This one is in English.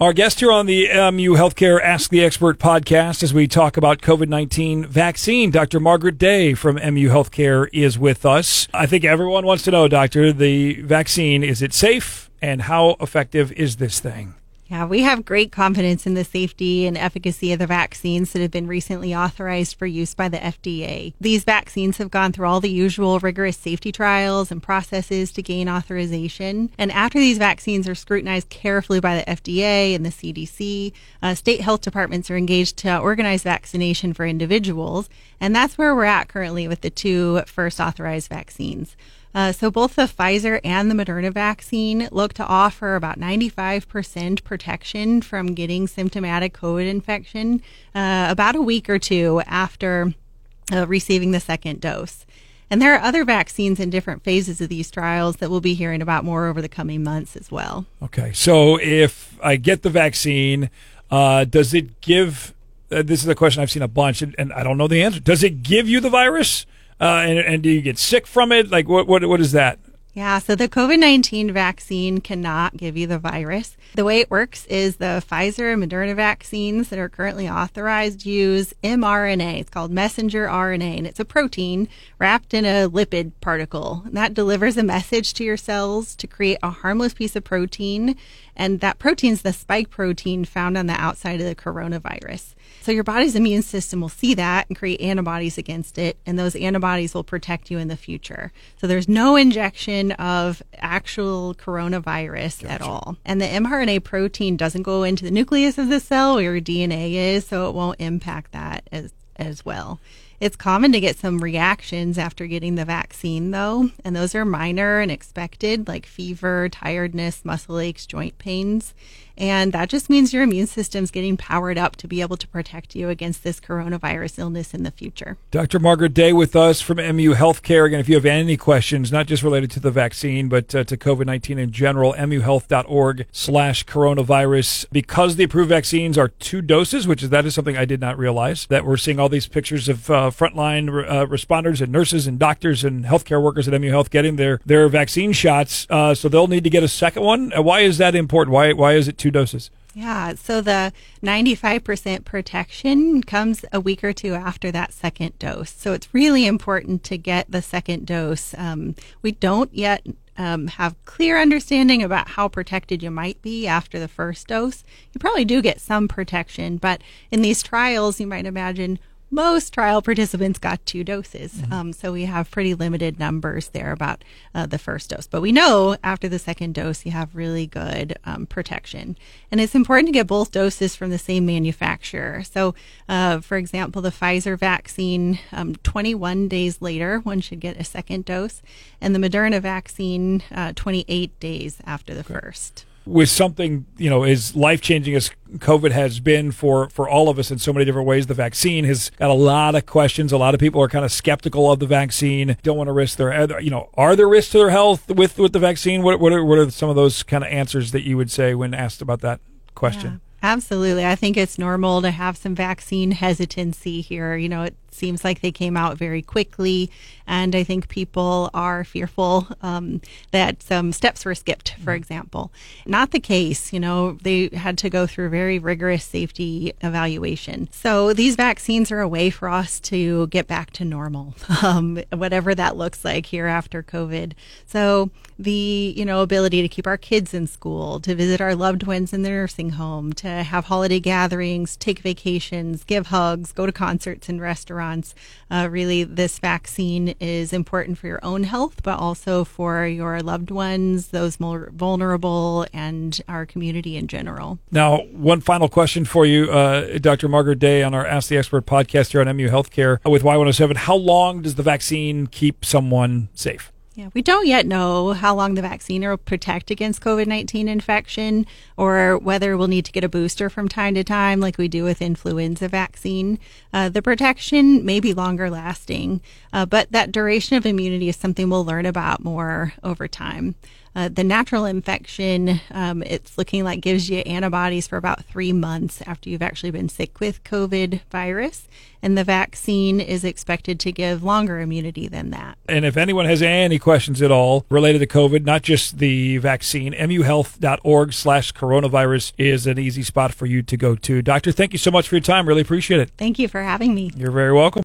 Our guest here on the MU Healthcare Ask the Expert podcast as we talk about COVID 19 vaccine, Dr. Margaret Day from MU Healthcare is with us. I think everyone wants to know, Doctor, the vaccine, is it safe and how effective is this thing? Yeah, we have great confidence in the safety and efficacy of the vaccines that have been recently authorized for use by the FDA. These vaccines have gone through all the usual rigorous safety trials and processes to gain authorization. And after these vaccines are scrutinized carefully by the FDA and the CDC, uh, state health departments are engaged to organize vaccination for individuals. And that's where we're at currently with the two first authorized vaccines. Uh, so both the Pfizer and the Moderna vaccine look to offer about 95% protection from getting symptomatic COVID infection uh, about a week or two after uh, receiving the second dose. And there are other vaccines in different phases of these trials that we'll be hearing about more over the coming months as well. Okay, so if I get the vaccine, uh, does it give? Uh, this is a question I've seen a bunch, and, and I don't know the answer. Does it give you the virus? Uh, and, and do you get sick from it? Like, what, what, what is that? Yeah, so the COVID 19 vaccine cannot give you the virus. The way it works is the Pfizer and Moderna vaccines that are currently authorized use mRNA. It's called messenger RNA, and it's a protein wrapped in a lipid particle. And that delivers a message to your cells to create a harmless piece of protein. And that protein is the spike protein found on the outside of the coronavirus. So your body's immune system will see that and create antibodies against it, and those antibodies will protect you in the future. So there's no injection of actual coronavirus gotcha. at all. And the mRNA protein doesn't go into the nucleus of the cell where your DNA is, so it won't impact that as as well. It's common to get some reactions after getting the vaccine, though, and those are minor and expected, like fever, tiredness, muscle aches, joint pains. And that just means your immune system's getting powered up to be able to protect you against this coronavirus illness in the future. Dr. Margaret Day with us from MU Healthcare. Again, if you have any questions, not just related to the vaccine, but uh, to COVID-19 in general, muhealth.org slash coronavirus. Because the approved vaccines are two doses, which is that is something I did not realize, that we're seeing all these pictures of uh, frontline uh, responders and nurses and doctors and healthcare workers at MU Health getting their, their vaccine shots. Uh, so they'll need to get a second one. Uh, why is that important? Why, why is it two doses? Yeah, so the 95% protection comes a week or two after that second dose. So it's really important to get the second dose. Um, we don't yet um, have clear understanding about how protected you might be after the first dose. You probably do get some protection, but in these trials, you might imagine most trial participants got two doses. Mm-hmm. Um, so we have pretty limited numbers there about uh, the first dose. But we know after the second dose, you have really good um, protection. And it's important to get both doses from the same manufacturer. So, uh, for example, the Pfizer vaccine, um, 21 days later, one should get a second dose, and the Moderna vaccine, uh, 28 days after the okay. first with something you know as life changing as COVID has been for for all of us in so many different ways. The vaccine has got a lot of questions. A lot of people are kind of skeptical of the vaccine. Don't want to risk their you know are there risks to their health with with the vaccine? What what are, what are some of those kind of answers that you would say when asked about that question? Yeah. Absolutely. I think it's normal to have some vaccine hesitancy here. You know, it seems like they came out very quickly, and I think people are fearful um, that some steps were skipped, for mm-hmm. example. Not the case. You know, they had to go through very rigorous safety evaluation. So these vaccines are a way for us to get back to normal, um, whatever that looks like here after COVID. So the you know ability to keep our kids in school, to visit our loved ones in the nursing home, to have holiday gatherings, take vacations, give hugs, go to concerts and Uh, really, this vaccine is important for your own health, but also for your loved ones, those more vulnerable, and our community in general. Now, one final question for you, uh, Dr. Margaret Day, on our Ask the Expert podcast here on MU Healthcare with Y107. How long does the vaccine keep someone safe? Yeah, we don't yet know how long the vaccine will protect against COVID 19 infection or whether we'll need to get a booster from time to time, like we do with influenza vaccine. Uh, the protection may be longer lasting, uh, but that duration of immunity is something we'll learn about more over time. Uh, the natural infection, um, it's looking like gives you antibodies for about three months after you've actually been sick with COVID virus. And the vaccine is expected to give longer immunity than that. And if anyone has any questions at all related to COVID, not just the vaccine, muhealth.org slash coronavirus is an easy spot for you to go to. Doctor, thank you so much for your time. Really appreciate it. Thank you for having me. You're very welcome.